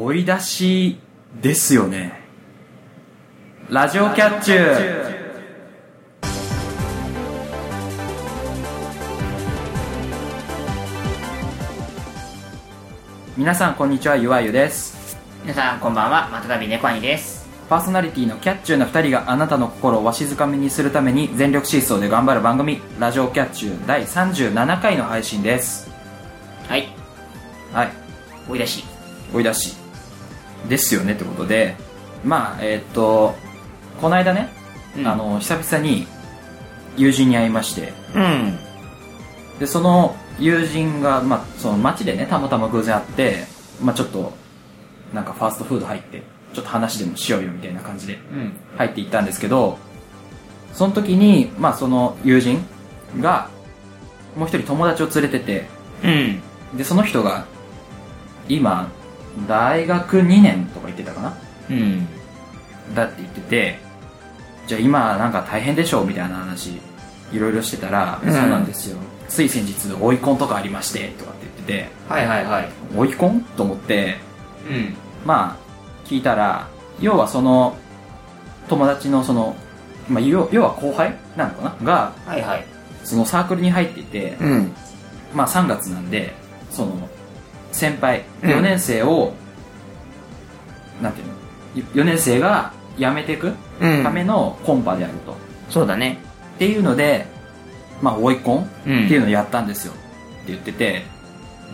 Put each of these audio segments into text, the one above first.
追い出しですよね。ラジオキャッチ。ュー皆さんこんにちはゆわゆです。皆さんこんばんはまたたび猫兄です。パーソナリティのキャッチューな2人があなたの心をわしづかみにするために全力疾走で頑張る番組「ラジオキャッチュー」第37回の配信です。はい。はい。追い出し。追い出しですよねってことでまあえーっとこの間ね、うん。あの久々に友人に会いまして。うん。でその友人が、まあ、その街でねたまたま偶然会って、まあ、ちょっとなんかファーストフード入ってちょっと話でもしようよみたいな感じでうん。入っていったんですけどその時に、まあ、その友人がもう一人友達を連れててうん。でその人が今大学2年とか言ってたかな？うん。だって言っててじゃあ今なんか大変でしょうみたいな話いろいろしてたら、うん。そうなんですよ。つい先日追い込んとかありましてとかって言っててはいはいはい。追い込んと思ってうん。まあ聞いたら要はその友達のその、まあ、要要は後輩なのかな？がはいはい。そのサークルに入っていて、うん。まあ3月なんでその先輩うん。4年生を、なんていうの？4年生が辞めていくうん。ためのコンパであると、っそうだね。ていうのでまあ追い込ん？っうん。ていうのをやったんですよ。って言ってて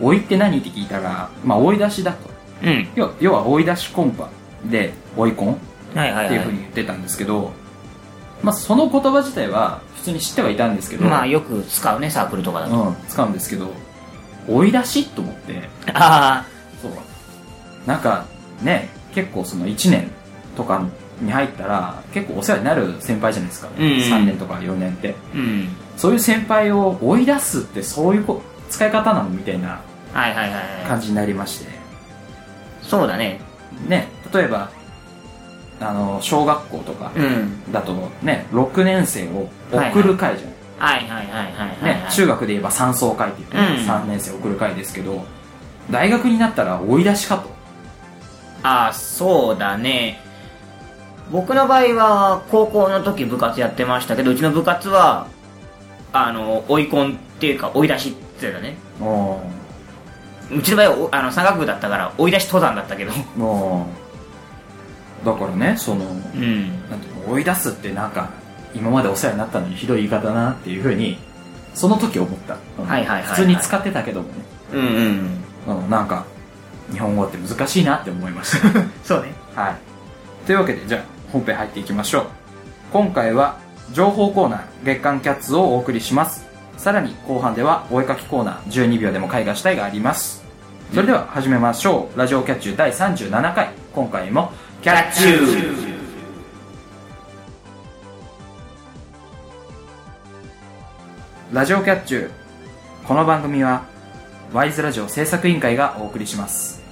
追いって何？って聞いたら、まあ、追い出しだと。うん。要要は追い出しコンパで追い込ん？っはいはい。はていうふうに言ってたんですけど、まあ、その言葉自体は普通に知ってはいたんですけど、いまあよく使うねサークルとかだと。うん、使うんですけど追い出しと思って。あそう。なんかね結構その1年とかに入ったら結構お世話になる先輩じゃないですか、うんうん。3年とか4年って。あうん。そういう先輩を追い出すってそういうこ使い方なのみたいなはいはいはいはい。感じになりまして。そうだね。ね例えばあの小学校とかうん。だとね6年生を送る会じゃない、はいはいはいはいはいねはい。中学で言えば三層会っていう、ねうん。3年生送る会ですけど大学になったら追い出しかと。ああそうだね。僕の場合は高校の時部活やってましたけどうちの部活はあの追い込んっていうか追い出しって言ってたねもうちの場合はおあの山岳部だったから追い出し登山だったけど。うもうだからねそのうん。なんていうの追い出すってなんか今までお世話になったのにひどい言い方だなっていうふうにその時思った、うんはいはいはいはい普通に使ってたけどもね、うんうんうん、なんか日本語って難しいなって思いました そうねはい。というわけで、じゃあ、本編入っていきましょう。今回は、情報コーナー、月刊キャッツをお送りします。さらに、後半では、お絵かきコーナー、12秒でも絵画したいがあります。それでは、始めましょう。ラジオキャッチュー第37回。今回も、キャッチューラジオキャッチュー。この番組は、ワイズラジオ制作委員会がお送りします。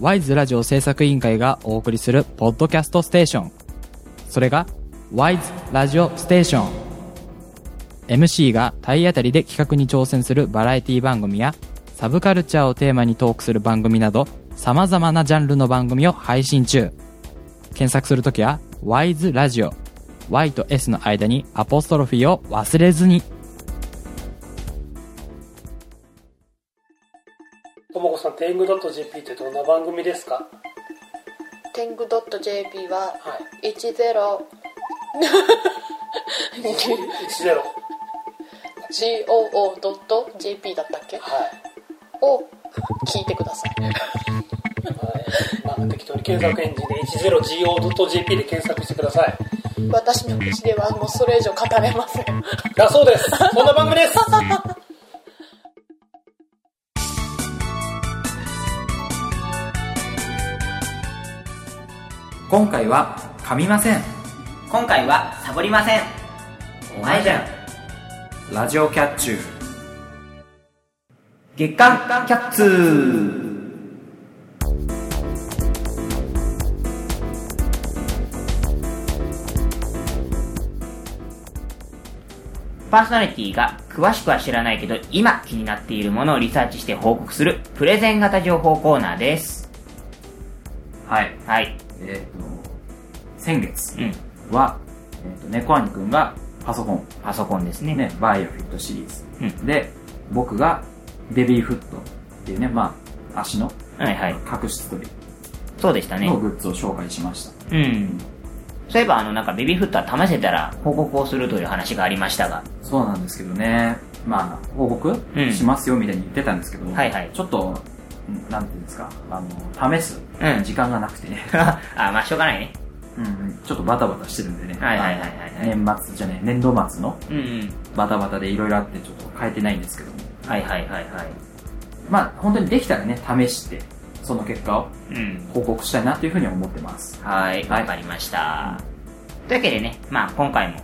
ワイズラジオ制作委員会がお送りするポッドキャストステーション。それが、ワイズラジオステーション。MC が体当たりで企画に挑戦するバラエティ番組や、サブカルチャーをテーマにトークする番組など、様々なジャンルの番組を配信中。検索するときは、ワイズラジオ。Y と S の間にアポストロフィーを忘れずに。ともこさん、天狗 .jp ってどんな番組ですか？天狗 .jp ははい。10 10。goo.jp だったっけ？はい。を聞いてくださいはいまあ、適当に検索エンジンで 10go.jp で検索してください。私の口ではもうそれ以上語れませんだそうです。こんな番組です。今回は、噛みません。今回はサボりませんお前じゃんラジオキャッチュー。月刊キャッツパーソナリティが詳しくは知らないけど今気になっているものをリサーチして報告するプレゼン型情報コーナーです。はい。はい。えっ、と、先月うん。は、えっ、と、猫兄くんがパソコン、パソコンですね。ね、バイオフィットシリーズ。うんで、僕がベビーフットっていうね、まあ、足のはいはい。角質取りそうでしたねの。グッズを紹介しました。うん。そういえば、あの、なんかベビーフットは試せたら報告をするという話がありましたが。そうなんですけどね、まあ、報告うん。しますよみたいに言ってたんですけど、はいはい。ちょっと、んなんていうんですか、あの、試すうん。時間がなくて。ね、あ、まあ、しょうがないね。うん、ちょっとバタバタしてるんでね、はいはいはいはい。はい年末じゃね、年度末のうんうん。バタバタでいろいろあってちょっと変えてないんですけど。も、はいはいはいはい。まあ、本当にできたらね、試して、その結果をうん。報告したいなというふうには思ってます。はい、はいわかりました。というわけでね、まあ今回も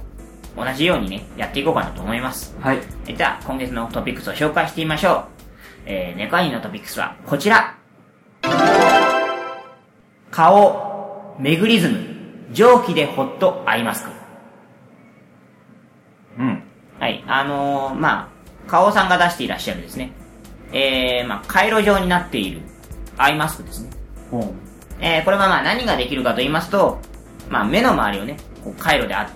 同じようにね、やっていこうかなと思います。はい。えじゃあ、今月のトピックスを紹介してみましょう。えー、ネコアニのトピックスはこちら。顔、メグリズム、蒸気でホットアイマスク。うん。はい、あのー、まあ、花王さんが出していらっしゃるですね。えー、まあ、回路状になっているアイマスクですね。ほう。えー、これはまあ何ができるかと言いますと、まあ目の周りをね、こう回路であ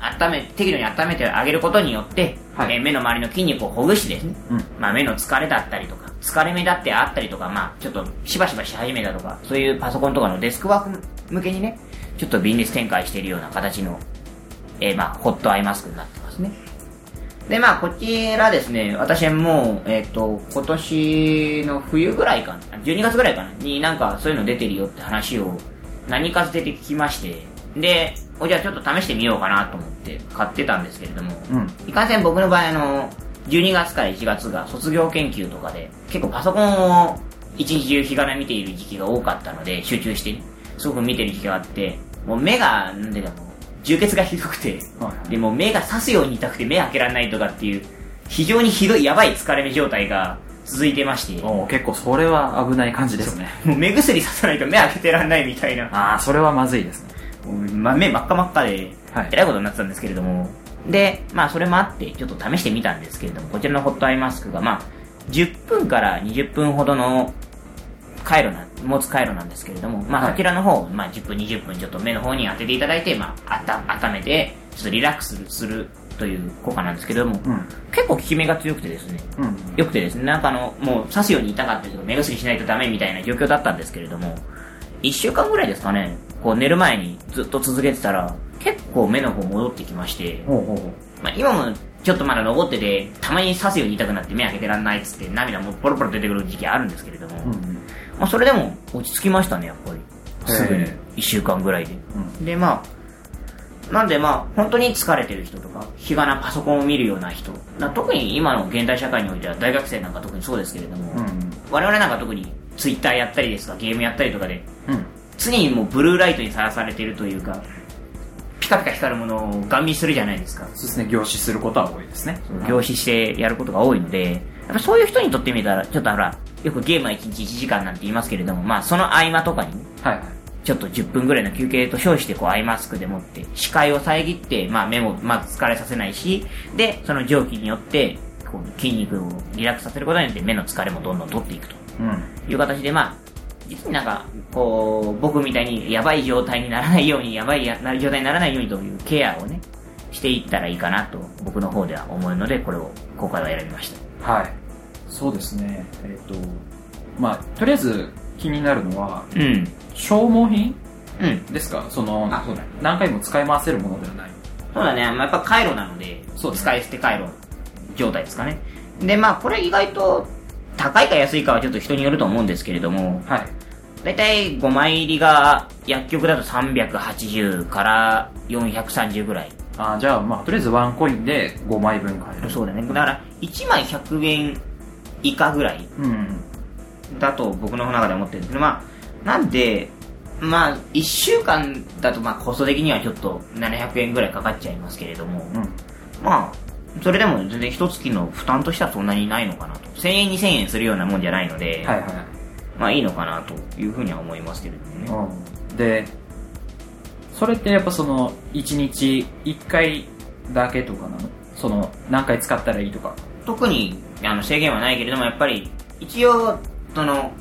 温め、適度に温めてあげることによって、はいえー目の周りの筋肉をほぐしてですね、うん。まあ目の疲れだったりとか、疲れ目だってあったりとか、まあちょっとしばしばし始めたとか、そういうパソコンとかのデスクワーク向けにね、ちょっとビジネス展開しているような形の、えー、まあホットアイマスクになって。で、まあ、こちらですね、私はもう、えっ、と、今年の冬ぐらいかな、12月ぐらいかな、になんかそういうの出てるよって話を何かつてて聞きまして、で、おじゃあちょっと試してみようかなと思って買ってたんですけれども、うん。いかんせん僕の場合あの、12月から1月が卒業研究とかで、結構パソコンを一日中日がな見ている時期が多かったので、集中してね、すごく見てる時期があって、もう目が、なんでかもう、充血がひどくて、はいでもう目が刺すように痛くて目開けられないとかっていう、非常にひどいやばい疲れ目状態が続いてまして、結構それは危ない感じですね。う目薬ささないと目開けてらんないみたいな、ああ、それはまずいですね。ま、目真っ赤真っ赤で、はい。えらいことになってたんですけれども、で、まあそれもあって、ちょっと試してみたんですけれども、こちらのホットアイマスクが、まあ、10分から20分ほどの回路な、持つ回路なんですけれども、まあはちらの方、まあ10分20分ちょっと目の方に当てていただいて、まあ、あた、温めて、ちょっとリラックスするという効果なんですけれども、うん。結構効き目が強くてですね、うん。よくてですね、なんかあの、もう刺すように痛かったけど、目薬しないとダメみたいな状況だったんですけれども、一週間ぐらいですかね、こう寝る前にずっと続けてたら、結構目の方戻ってきまして。まあ今もちょっとまだ残ってて、たまに刺すように痛くなって目開けてらんないっつって涙もポロポロ出てくる時期あるんですけれども、うん。まあそれでも落ち着きましたね、やっぱり。すぐにへえ。一週間ぐらいで。うで、まあ、なんでまあ、本当に疲れてる人とか、日がなパソコンを見るような人、な特に今の現代社会においては大学生なんか特にそうですけれども、うん。我々なんか特にツイッターやったりですとか、ゲームやったりとかで、うん。常にもうブルーライトにさらされているというか、ピカピカ光るものをガン見するじゃないですか。そうですね、凝視することは多いですね。凝視してやることが多いので、やっぱそういう人にとってみたら、ちょっとほら、よくゲームは1日1時間なんて言いますけれども、まあその合間とかにね、はいはい。ちょっと10分ぐらいの休憩と称してこうアイマスクでもって視界を遮って、まあ目もまず疲れさせないし、で、その蒸気によって、こう筋肉をリラックスさせることによって目の疲れもどんどん取っていくとうん。いう形で、まあ、実になんか、こう、僕みたいにやばい状態にならないように、やばいやな状態にならないようにというケアをね、していったらいいかなと僕の方では思うので、これを今回は選びました。はい。そうですね。えっ、と、まあ、とりあえず気になるのは、うん。消耗品？うん。ですか？そのあそうだ、何回も使い回せるものではない。そうだね、まあ、やっぱ回路なので、そう使い捨て回路状態ですかね。で、まあ、これ意外と、高いか安いかはちょっと人によると思うんですけれども、はい。だいたい5枚入りが薬局だと380から430ぐらい。あじゃあ、まあ、とりあえずワンコインで5枚分買える。そうだね。だから、1枚100円以下ぐらいうん。だと僕の中で思ってるんですけど、まあ、なんで、まあ、1週間だと、まあ、コスト的にはちょっと700円ぐらいかかっちゃいますけれども、うん。まあ、それでも全然一月の負担としてはそんなにないのかなと。1000円、2000円するようなもんじゃないので、はいはい。まあいいのかなというふうには思いますけれどもね。うん。で、それってやっぱその、1日1回だけとかなの？その何回使ったらいいとか特にあの制限はないけれどもやっぱり一応その、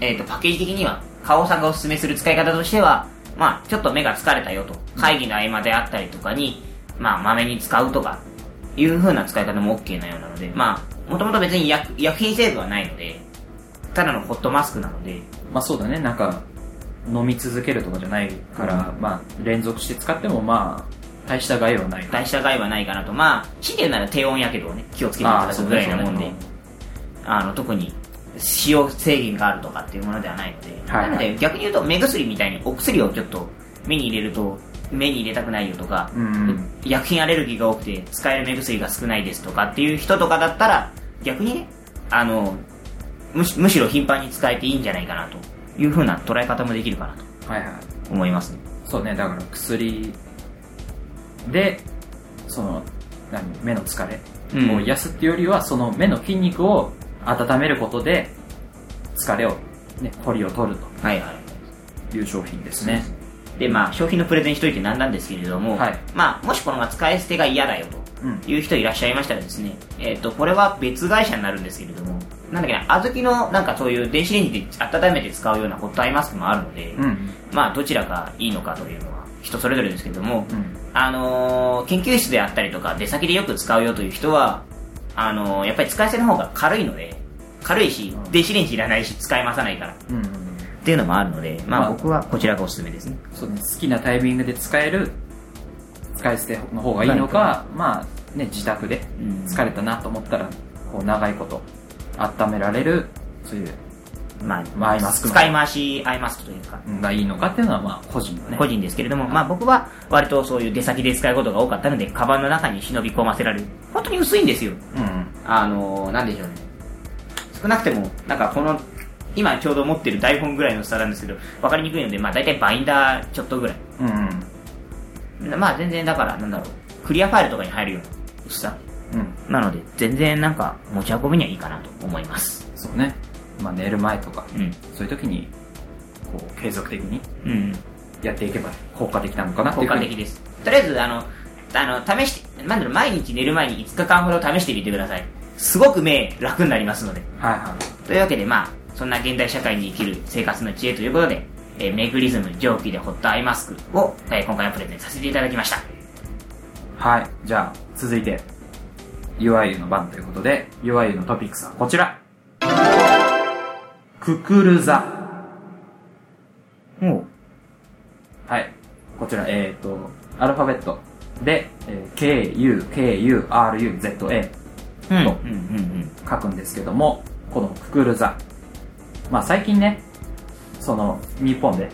えー、とパッケージ的には花王さんがおすすめする使い方としてはまあちょっと目が疲れたよと。会議の合間であったりとかにまあまめに使うとかいう風な使い方も OK なようなのでまあもともと別に薬薬品成分はないのでただのホットマスクなので。まあそうだね。なんか飲み続けるとかじゃないから、まあ連続して使ってもまあ大した害はない大した害はないかなと。まあ強いて言うなら低温やけどをね気をつけていただくぐらいなもんで。あの特に使用制限があるとかっていうものではないので、はいはい。なので逆に言うと目薬みたいにお薬をちょっと目に入れると目に入れたくないよとか、うん。薬品アレルギーが多くて使える目薬が少ないですとかっていう人とかだったら逆にねあのむしむしろ頻繁に使えていいんじゃないかなというふうな捉え方もできるかなとはいはい。思いますね。そうねだから薬でその何目の疲れうん。を癒すっていうよりは、その目の筋肉を温めることで疲れをね凝りを取るはいはい。という商品ですね。でまあ商品のプレゼンしといてなんなんですけれども、はい。まあもしこのが使い捨てが嫌だようん。という人いらっしゃいましたらですね、えっ、とこれは別会社になるんですけれどもなんだっけな小豆のなんかそういう電子レンジで温めて使うようなホットアイマスクもあるので、うん。まあどちらがいいのかというのは人それぞれですけれども、うんあのー研究室であったりとか出先でよく使うよという人はあのーやっぱり使い捨ての方が軽いので軽いし電子レンジいらないし使い回さないから。っうんうん。ていうのもあるのでままああ僕はこちらがおすすめですね。そうね好きなタイミングで使える使い捨ての方がいいのか。まあね自宅でうん。疲れたなと思ったらこう長いこと温められるそういうまあ、まあアイマスクの使い回しアイマスクというか、のがいいのかっていうのはまあ個人のね個人ですけれども、まあ僕は割とそういう出先で使うことが多かったので、カバンの中に忍び込ませられる。本当に薄いんですよ。うんあのー、なんでしょうね。少なくても、なんかこの、今ちょうど持ってる台本ぐらいの薄さなんですけど、わかりにくいので、まあ大体バインダーちょっとぐらい。うんうんまあ全然だから、なんだろう、クリアファイルとかに入るような薄さ。うんなので、全然なんか持ち運びにはいいかなと思います。そうねまあ寝る前とかうん。そういう時にこう継続的にうん。やっていけば効果的なのかな効果的です。とりあえず、あの、あの、試して、なんだろう、毎日寝る前に5日間ほど試してみてください。すごく目楽になりますので。はいはというわけで、まあ、そんな現代社会に生きる生活の知恵ということで、えーメグリズム蒸気でホットアイマスクを、えー今回はプレゼンさせていただきました。いはいじゃあ続いて UIU の番ということで UIU のトピックスはこちらククルザもはい。こちら、えっ、と、アルファベットで、えー K, U, K, U, R, U, Z, A と書くんですけども、このククルザ。まあ最近ね、その、日本で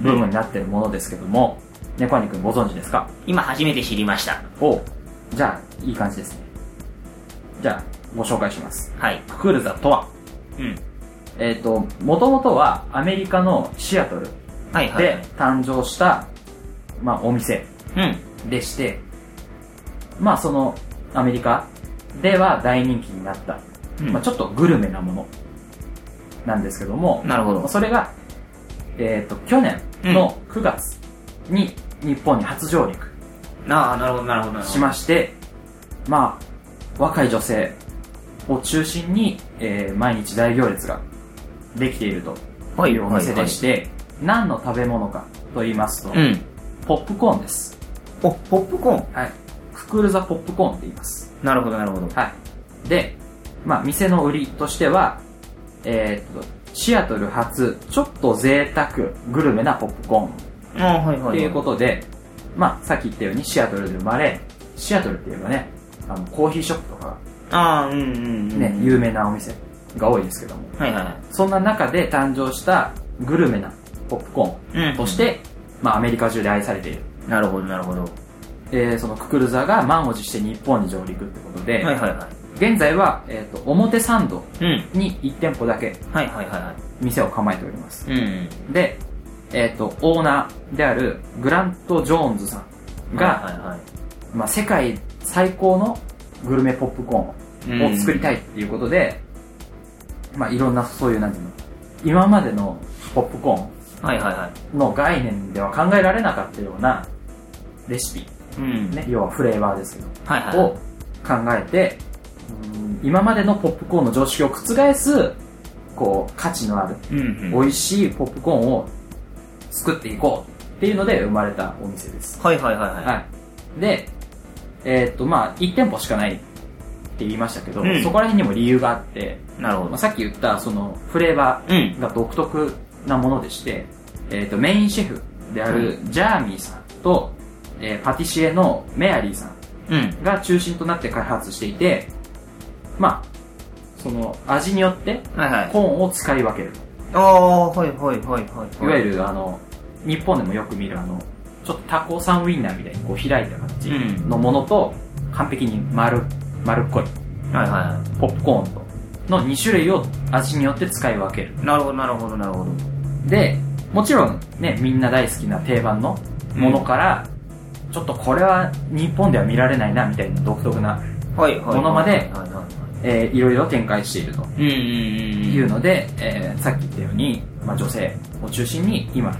ブームになってるものですけども、猫兄くんご存知ですか？今初めて知りました。おうじゃあ、いい感じですね。じゃあ、ご紹介します。はい。ククルザとは、うん。えっ、と、もともとはアメリカのシアトルはい、はい。で誕生した、まあお店うん。でして、まあそのアメリカでは大人気になった、うんまあちょっとグルメなものなんですけども、なるほど。それが、えっ、と、去年の9月に日本に初上陸ああ、なるほど、なるほど。なるほどしまして、まあ、若い女性を中心に、えー毎日大行列ができているとはいいうお店でして、何の食べ物かと言いますと、うん。ポップコーンです。お、ポップコーン。はい。ククルザポップコーンって言います。なるほど、なるほど。はい。で、まあ、店の売りとしては、えーっと、シアトル初、ちょっと贅沢グルメなポップコーンああ、はい、はい。っていうことで、まあ、さっき言ったようにシアトルで生まれ、シアトルって言えばね、あの、コーヒーショップとか、ああ、うん、うん、うん。ね、有名なお店が多いですけども、はい、はいはい。そんな中で誕生したグルメなポップコーうんンとして、まあ、アメリカ中で愛されている。なるほど、なるほど。で、そのククルザが満を持して日本に上陸ってことで、はい、はい、はい。現在は、えー、と表参道うん。に1店舗だけはい、はい、はい、は店を構えております。い。うん。で、えっ、と、オーナーであるグラント・ジョーンズさんが、はい、はい、はい。まあ、世界最高のグルメポップコーンを作りたいっていうことで、まあ、いろんなそういう、なんていうの、今までのポップコー。ンの概念では考えられなかったようなレシピ、うん。ね、要はフレーバーですけど、はい、はい。を、考えて、うん今までのポップコーンの常識を覆す、こう、価値のある、うんうん。美味しいポップコーンを作っていこうっていうので生まれたお店です。はいはいはいはい。はい。で、えーっと、まあ、1店舗しかないって言いましたけど、うんそこら辺にも理由があって、なるほどまあ、。さっき言った、その、フレーバーうん。が独特なものでして、えーっと、メインシェフであるジャーミーさんと、えーパティシエのメアリーさんうん。が中心となって開発していて、まあ、その、味によって。コーンを使い分ける。ああ、はいはいはいはい。いわゆる、あの、日本でもよく見るあの、ちょっとタコさんウインナーみたいにこう開いた感じのものと、完璧に丸、丸っこいはいはポップコーンと、の2種類を味によって使い分ける。い。なるほどなるほどなるほど。で、もちろんね、みんな大好きな定番のものから、ちょっとこれは日本では見られないなみたいな独特な、はいはい。ものまではいはいはい。えーいろいろ展開しているとうんうんうん。いうので、えーさっき言ったように、まあ、女性を中心に今、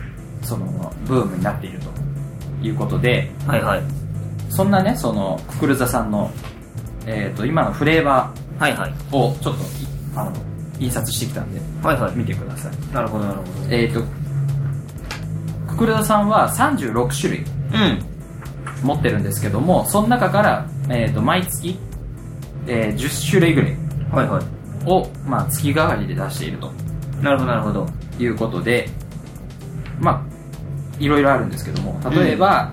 その、ブームになっているということで、はいはい。そんなね、その、ククルザさんの、えっ、と、今のフレーバはいはい。ーをちょっとい、あの、印刷してきたんで、はいはい。見てください。なるほどなるほど。えっ、と、ククルザさんは36種類うん。持ってるんですけども、その中から、えっ、と、毎月、えー10種類ぐらいはいはい。を、まあ、月替わりで出しているとなるほどなるほど。いうことで、まあ、いろいろあるんですけども、例えば、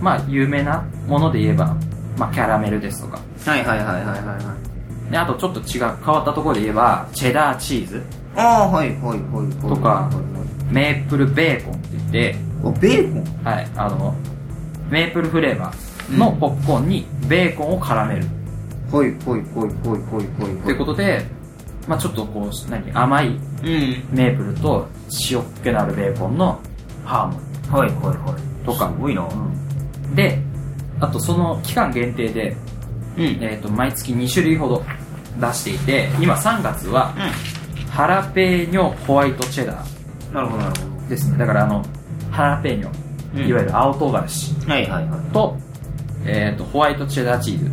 まあ、有名なもので言えば、まあ、キャラメルですとか、はいはいはいはいはいはい。であとちょっと違う、変わったところで言えば、チェダーチーズ、ああ、はいはいはいはい。とかメープルベーコンって言って、お、ベーコン？はい、あの、メープルフレーバーのポップコーンにベーコンを絡める。はいはいはいはいはいはい。ということで、まあちょっとこう、何、甘いうん。メープルと塩っ気のあるベーコンのハーモニはいはいはい。とかすごいな。ー。で、あとその期間限定で、うん。えっ、と、毎月2種類ほど出していて、今3月は、ハラペーニョホワイトチェダーうん。なるほどなるほですね。だからあの、ハラペーニョ、うんいわゆる青唐辛子ど。はいはいはい。と、えっ、と、ホワイトチェダーチーズ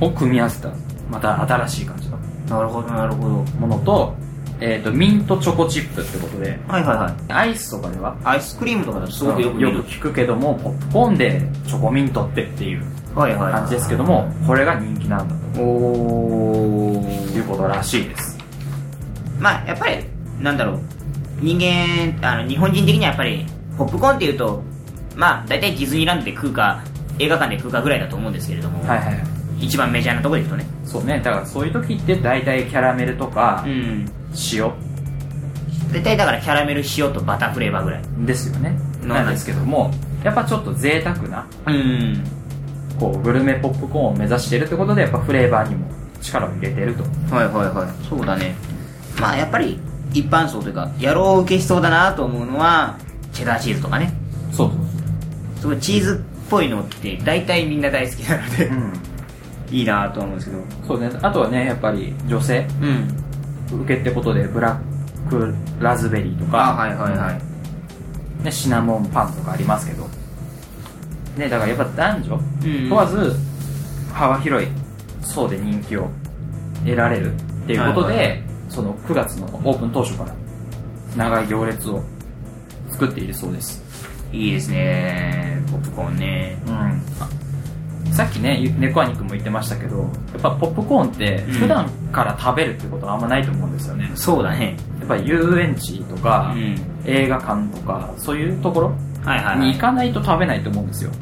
うん。を組み合わせた、また新しい感じのなるほどなるほど。ものと、えっ、と、ミントチョコチップってことで、はいはいはい。アイスとかでは、アイスクリームとかだとすごくよく見る。聞くけども、ポップコーンでチョコミントってっていう。感じですけども、これが人気なんだおということらしいです。まあやっぱりなんだろう。人間あの日本人的にはやっぱりポップコーンっていうとまあ大体ディズニーランドで食うか映画館で食うかぐらいだと思うんですけれども、はいはい。一番メジャーなところで言うとね。そうね、だからそういう時って大体キャラメルとかうん。塩。大体だからキャラメル塩とバターフレーバーぐらい。ですよね。うんなんですけども、やっぱちょっと贅沢な、うんこう、グルメポップコーンを目指しているってことで、やっぱフレーバーにも力を入れてると。はいはいはい。そうだね。まあやっぱり一般層というか野郎受けしそうだなと思うのはチェダーチーズとかね。そうそうすごいチーズっぽいのって大体みんな大好きなので、そう。うん。いいなと思うんですけど。そうね。あとはね、やっぱり女性。うん。受けってことで、ブラックラズベリーとか、あはいはいはい。ね、シナモンパンとかありますけど、ね、だからやっぱ男女うん問わず、幅広い層で人気を得られるっていうことで、はいはいその9月のオープン当初から長い行列を作っているそうです。いいですねポップコーンねうん。さっきね、猫兄くんも言ってましたけど、やっぱポップコーンってうん普段から食べるってことはあんまないと思うんですよね。そうだねやっぱり遊園地とか、うん映画館とか、そういうところはいはい、に行かないと食べないと思うんですよ。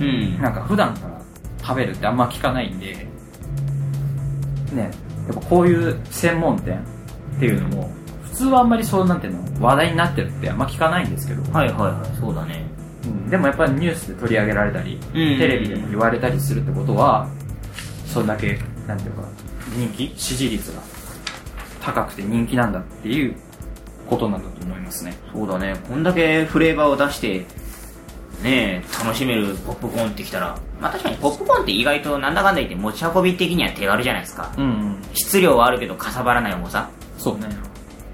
うん。なんか普段から食べるってあんま聞かないんで、ね、やっぱこういう専門店っていうのも、普通はあんまりそうなんていうの、話題になってるってあんま聞かないんですけど、はいはいはいそうだね。うん。でもやっぱりニュースで取り上げられたり、ん。テレビでも言われたりするってことは、そんだけ、なんていうか、人気、支持率が高くて人気なんだっていうことなんだと思いますね。そうだね。こんだけフレーバーを出してねえ楽しめるポップコーンってきたらまあ確かにポップコーンって意外となんだかんだ言って持ち運び的には手軽じゃないですか。うん、うん。質量はあるけどかさばらない重さ。そうね。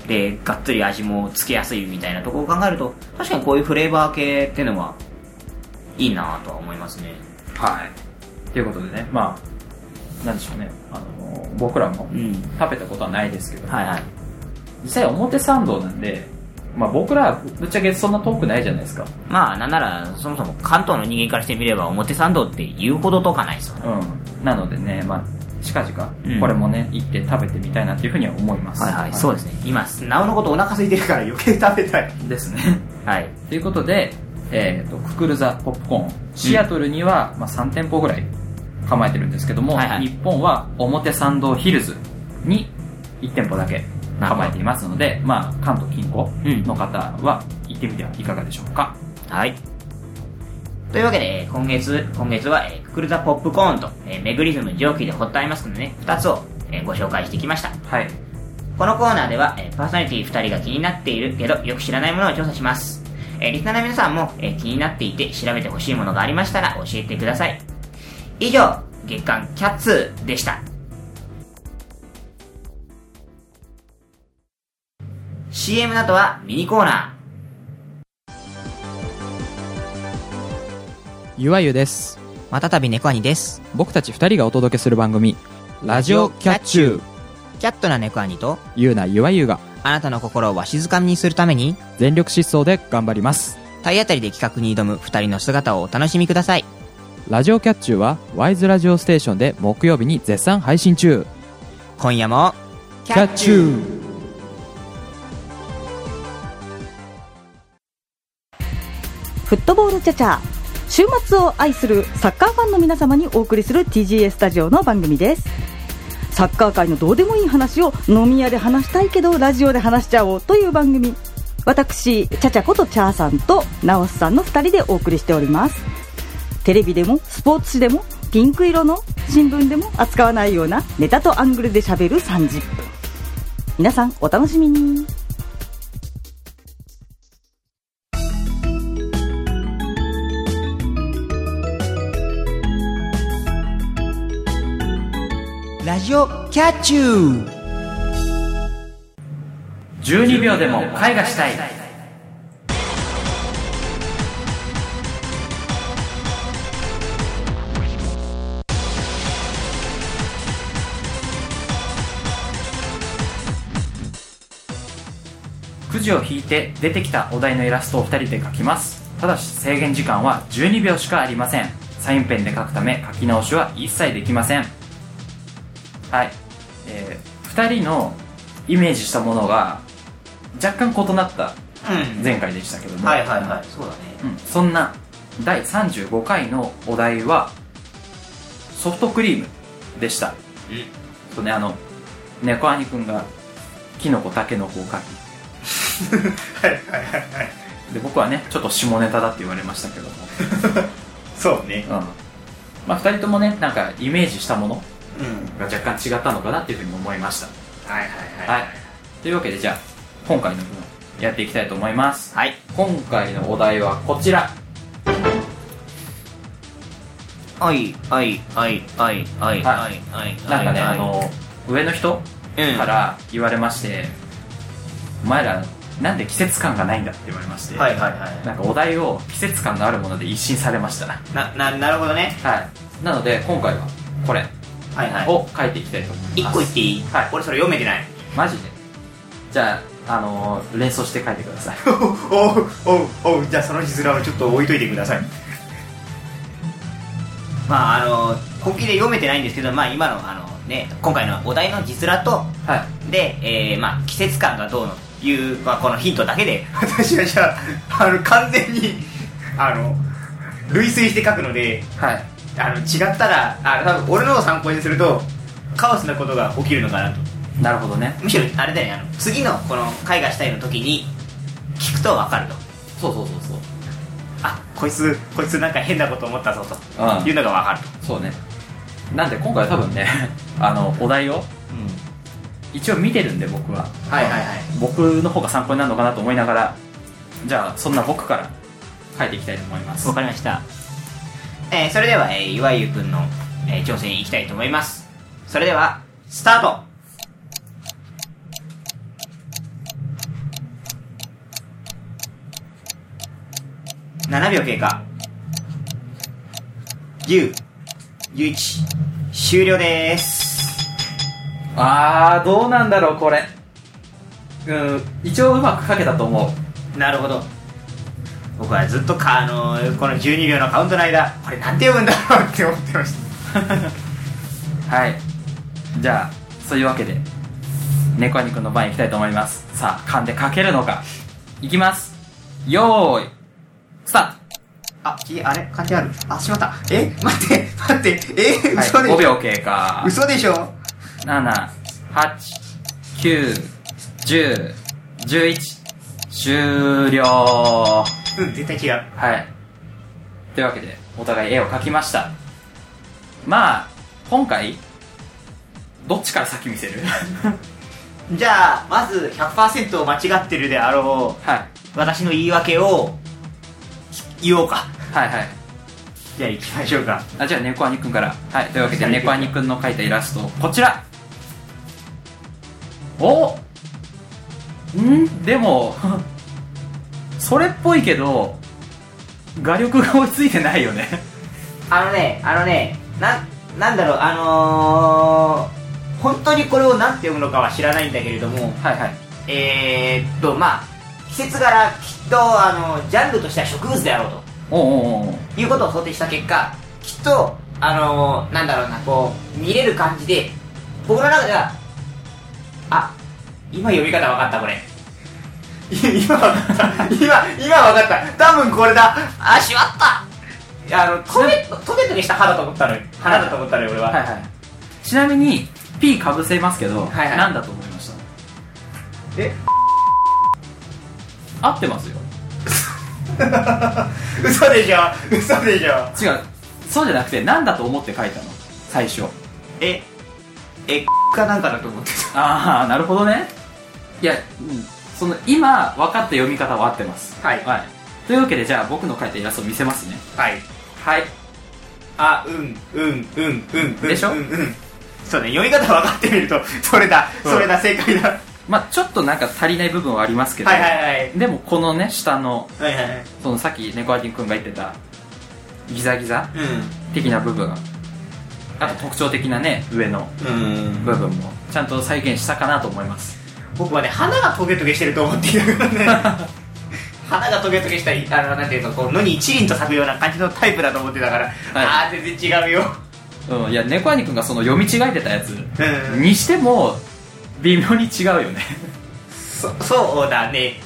でがっつり味もつけやすいみたいなところを考えると確かにこういうフレーバー系っていうのはいいなとは思いますね。はい。ということでね、まあ、なんでしょうね。あの僕らもうん。食べたことはないですけど、はいはい。実際表参道なんで、まあ、僕らはぶっちゃけそんな遠くないじゃないですか。まあなんならそもそも関東の人間からしてみれば表参道って言うほどとかないですようん。なのでねまあ近々うん。これもね、行って食べてみたいなっていうふうには思います。はいはい、そうですね。今なおのことお腹空いてるから余計食べたい。ですね。はい。ということで、えー、とククルザポップコーン。シアトルには、まあ、3店舗ぐらい構えてるんですけども、はいはい。日本は表参道ヒルズに1店舗だけ構えていますので、まあ、関東近郊の方は行ってみてはいかがでしょうか、はい。というわけで、えー今月、今月は、えーククルザポップコーンと、えーメグリズム蒸気でホットアイマスクのね、2つを、えーご紹介してきました。はいこのコーナーでは、えーパーソナリティ2人が気になっているけど、よく知らないものを調査します。えーリスナーの皆さんも、えー気になっていて調べてほしいものがありましたら教えてください。以上、月刊キャッツでした。CM の後はミニコーナゆわゆですー。またたび猫兄です。僕たち2人がお届けする番組「ラジオキャッチューキャットな猫兄と、」ゆうなゆわゆがあなたの心をわしづかみにするために、全力疾走で頑張ります体当たりで企画に挑む二人の姿をお楽しみください。ラジオキャッチューはワイズラジオステーションで木曜日に絶賛配信中今夜も、キキャッチューフットボールチャチャ週末を愛するサッカーファンの皆様にお送りする TGA スタジオの番組です。サッカー界のどうでもいい話を飲み屋で話したいけどラジオで話しちゃおうという番組。私チャチャことチャーさんとナオスさんの2人でお送りしております。テレビでもスポーツ紙でもピンク色の新聞でも扱わないようなネタとアングルで喋る30分。皆さんお楽しみに。ジオキャッチュー。12秒でも絵画したい。くじを引いて出てきたお題のイラストを2人で描きます。ただし制限時間は12秒しかありません。サインペンで書くため書き直しは一切できません。はい、え2人のイメージしたものが若干異なったうん。前回でしたけども、はいはいはい。そうだね。うんそんな第35回のお題はソフトクリームでした、そうねあの猫兄くんがキノコタケノコを描き で僕はねちょっと下ネタだって言われましたけども、そうね。うんまあ、2人ともねなんかイメージしたものうん。が若干違ったのかなっていうふうに思いましたはいはいはいというわけでじゃあ今回の分やっていきたいと思いますはい。今回のお題はこちらはい、はい、はい、はい、はい、はい、はい。なんかね、はいあ、の上の人うんから言われまして、お前らなんで季節感がないんだって言われまして、はいはいはい。なんかお題を季節感のあるもので一新されましたな、な、なるほどね。はいなので今回はこれはいはい。を書いていきたいと思います。一個言っていい？はい。俺それ読めてない。マジで？じゃあ、あのー連想して書いてください。おう、おう、おう、じゃあその字面をちょっと置いといてください。まああの、本気で読めてないんですけど、まあ今のあのね、今回のお題の字面と、はい。で、えー、まあ季節感がどうのという、まあこのヒントだけで、私はじゃあ、あの、完全に、あの、類推して書くので、はいあの、違ったら、あ多分俺のを参考にすると、カオスなことが起きるのかなと。なるほどねむしろ、あれだよね、あの、次のこの絵画したいの時に、聞くと分かると。そうそうそうそうあ、こいつ、こいつなんか変なこと思ったぞと。うんいうのが分かると。そうねなんで今回は多分ね あのお題を一応見てるんで僕ははいはいはい僕の方が参考になるのかなと思いながらじゃあそんな僕から書いていきたいと思いますわかりました。えー、それでは、えー、岩井ゆくんの、えー、挑戦いきたいと思います。それでは、スタート。7秒経過。10、11、終了です。あーどうなんだろうこれ。うん一応うまく書けたと思う。なるほど僕はずっとかあのこの12秒のカウントの間これなんて読むんだろうって思ってました。はい。じゃあそういうわけで猫兄くんの番いきたいと思います。さあ噛んで書けるのか。いきます。よーい。スターあきあれ？漢字ある？あしまった。え？待って待って。え？ト、はい、嘘でしょ、5秒経過。嘘でしょ？7891011終了うん絶対違う。はい。というわけでお互い絵を描きました。まあ今回どっちから先見せる？じゃあまず100%間違ってるであろうはい。私の言い訳を言おうか。はいはい。じゃあ行きましょうか。あじゃあ猫兄くんから。はいというわけで猫兄くんの描いたイラストこちら。おん？でもそれっぽいけど画力が追いついてないよね。あのねあのねななんだろうあのー、本当にこれを何て読むのかは知らないんだけれどもはいはい。えー、っとまあ季節柄きっとあのジャンルとしては植物であろうと。おうおうおう。いうことを想定した結果きっとあのー、なんだろうなこう見れる感じで僕の中ではあ今読み方分かったこれ。い今分かった今今分かった。多分これだ。あしまった。あのトゲトゲトゲした歯だと思ったのよ。花だと思ったのよ俺は、はいはい。ちなみに P かぶせますけど、はいはい。何だと思いました？え？合ってますよ。嘘でしょ？嘘でしょ？違う。そうじゃなくて何だと思って書いたの？最初。え？えかなんかだと思ってた。ああなるほどね。いや、うん、その今分かった読み方は合ってます。はい。はい、というわけでじゃあ僕の書いたイラストを見せますね。はい。はい。あうんうんうんうんうんでしょうん。うんそうね読み方分かってみると それだうん。それだ正解だ。まあちょっとなんか足りない部分はありますけど、はいはいはい。でもこのね下のはいはいはい。そのさっき猫アディ君が言ってたギザギザう的な部分。あと特徴的なね上のんうん。部分もちゃんと再現したかなと思います僕はね花がトゲトゲしてると思っていたからね。花がトゲトゲしたりあのなんていうかこう野に一輪と咲くような感じのタイプだと思ってたから、ああ全然違うよ。うんいや猫兄君がその読み違えてたやつ。うん。にしても微妙に違うよね。そそうだね、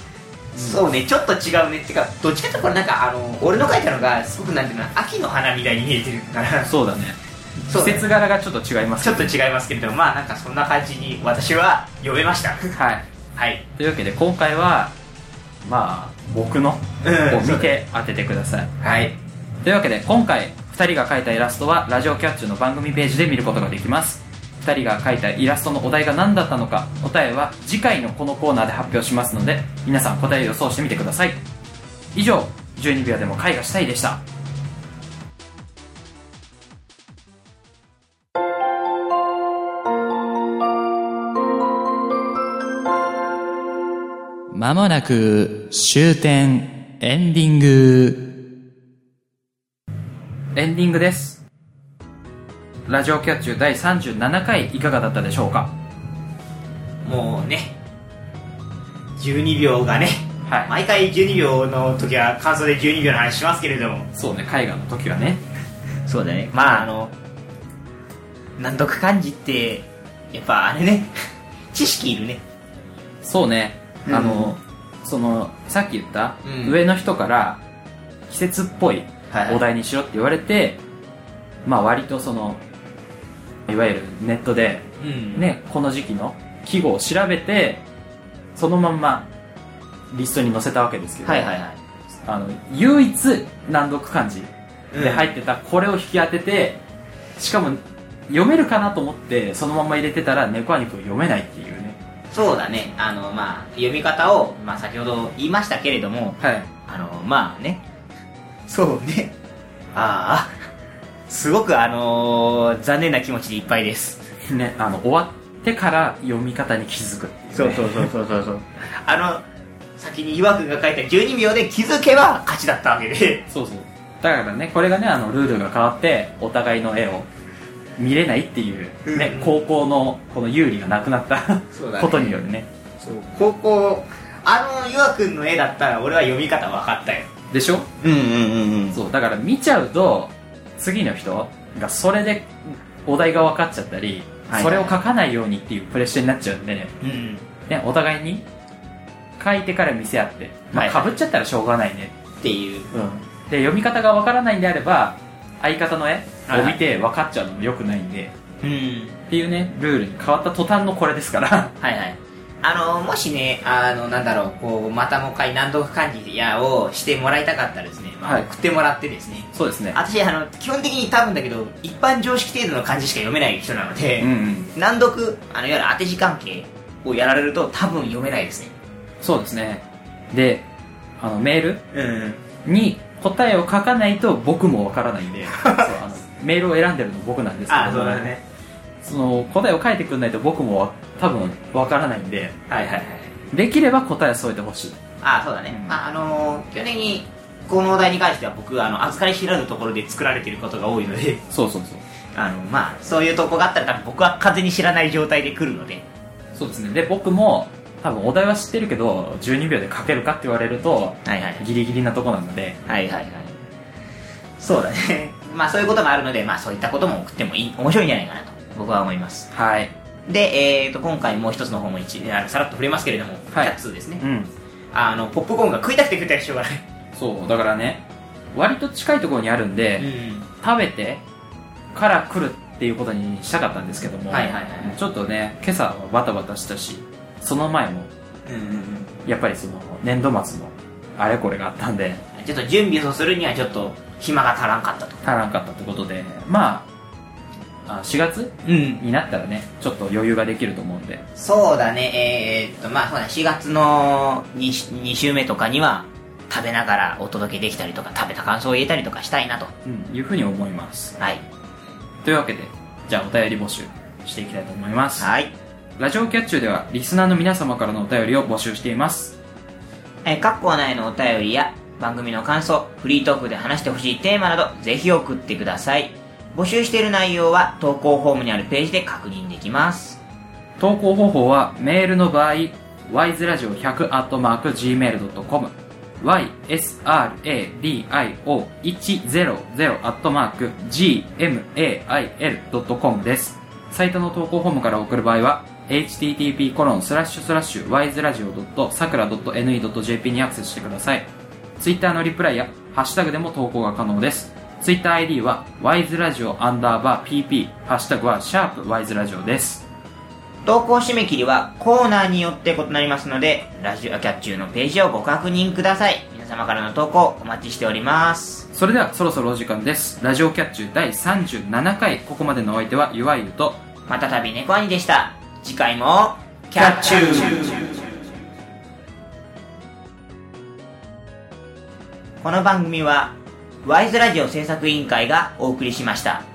そうねちょっと違うね。ってかどっちかっていうとこれなんかあの俺の描いたのがすごくなんていうの秋の花みたいに見えてるから。そうだね季節柄がちょっと違いますちょっと違いますけれどもまあなんかそんな感じに私は読めました。はい。はい。というわけで今回はまあ僕のうん。を見て当ててください。はい。というわけで今回2人が描いたイラストはラジオキャッチュの番組ページで見ることができます。2人が描いたイラストのお題が何だったのか答えは次回のこのコーナーで発表しますので皆さん答えを予想してみてください。以上12秒でも絵画したいでしたまもなく終点エンディング。エンディングです。ラジオキャッチュ第37回いかがだったでしょうか？もうね12秒がねはい。毎回12秒の時は感想で12秒の話しますけれども。そうね絵画の時はね。そうだね。まああの難読漢字ってやっぱあれね 知識いるね。そうね、うん。あのそのさっき言った、うん。上の人から季節っぽいはいお題にしろって言われて、まあ割とそのいわゆるネットでうん。ねこの時期の季語を調べてそのまんまリストに載せたわけですけど、はいはいはい。あの唯一難読漢字うん。で入ってたこれを引き当ててしかも読めるかなと思ってそのまま入れてたら猫兄くん読めないっていうねそうだね。あのまあ読み方を、まあ、先ほど言いましたけれどもはい。あのまあね。そうね。ああ。すごくあのー残念な気持ちでいっぱいです。ねあの終わってから読み方に気づくっていう、ね、そうそうそうそうそう。あの先に岩君が書いた12秒で気づけば勝ちだったわけで。そうそう。だからねこれがねあのルールが変わってお互いの絵を見れないっていう、ねうん。高校のこの有利がなくなったね。ことによるね。そう高校あのゆあくんの絵だったら俺は読み方分かったよ。でしょ？うんうんうんうん。そうだから見ちゃうと次の人がそれでお題が分かっちゃったり、はいそれを書かないようにっていうプレッシャーになっちゃうんで、うんね、お互いに書いてから見せ合って、まあ、はいはい。かぶっちゃったらしょうがないね、っていう。で読み方が分からないんであれば相方の絵はいを見て分かっちゃうのもよくないんで、うん。っていうねルールに変わった途端のこれですから。はいはい。あのもしねあのなんだろうこうまたもう一回難読漢字やをしてもらいたかったらですね、まあはい。送ってもらってですね。そうですね。私あの基本的に多分だけど一般常識程度の漢字しか読めない人なので、うんうん。難読あのいわゆる当て字関係をやられると多分読めないですね。そうですね。であのメールうん。に答えを書かないと僕もわからないんで そうあのメールを選んでるの僕なんですけどあそうだね。その答えを書いてくんないと僕もわ多分わからないんではいはいはい。できれば答えを添えてほしい。あそうだね、うん。まああの基本的にこのお題に関しては僕あの預かり知らぬところで作られていることが多いのでそうそうそう。あのまあそういうとこがあったら多分僕は完全に知らない状態で来るので。そうですね。で僕も多分お題は知ってるけど12秒で書けるかって言われるとはいはい。ギリギリなとこなので。はいはいはい。そうだね。まあそういうこともあるのでまあそういったことも送ってもいい面白いんじゃないかなと僕は思います。はい。で、えー、と今回もう一つの方も一あのさらっと触れますけれども、はい。キャッツーですね、うん。あのポップコーンが食いたくて食いたくてしょうが。ないそうだからね割と近いところにあるんで、ん。食べてから来るっていうことにしたかったんですけども、はいはいはい。ちょっとね今朝はバタバタしたしその前もやっぱりその年度末のあれこれがあったんでちょっと準備をするにはちょっと暇が足らんかったと。足らんかったってことでまああ4月うん。になったらねちょっと余裕ができると思うんで。そうだね。えー、っとまあそうだ4月の 2, 2週目とかには食べながらお届けできたりとか食べた感想を言えたりとかしたいなと。うんいうふうに思います。はい。というわけでじゃあお便り募集していきたいと思います。はいラジオキャッチューではリスナーの皆様からのお便りを募集しています。えー各コーナーへのお便りや番組の感想フリートークで話してほしいテーマなどぜひ送ってください。募集している内容は投稿フォームにあるページで確認できます。投稿方法はメールの場合 wiseradio100-gmail.com ysradio100-gmail.com です。サイトの投稿フォームから送る場合は http コロンスラッシュスラッシュ wiseradio.sakura.ne.jp にアクセスしてください。ツイッターのリプライやハッシュタグでも投稿が可能です。ツイッター ID は wiseradio アンダーバー pp ハッシュタグはシャープ wiseradio です。投稿締め切りはコーナーによって異なりますのでラジオキャッチューのページをご確認ください。皆様からの投稿お待ちしております。それではそろそろお時間です。ラジオキャッチュ第37回ここまでのお相手はゆわゆとまたたび猫兄でした次回もキャッチュー。この番組はワイズラジオ制作委員会がお送りしました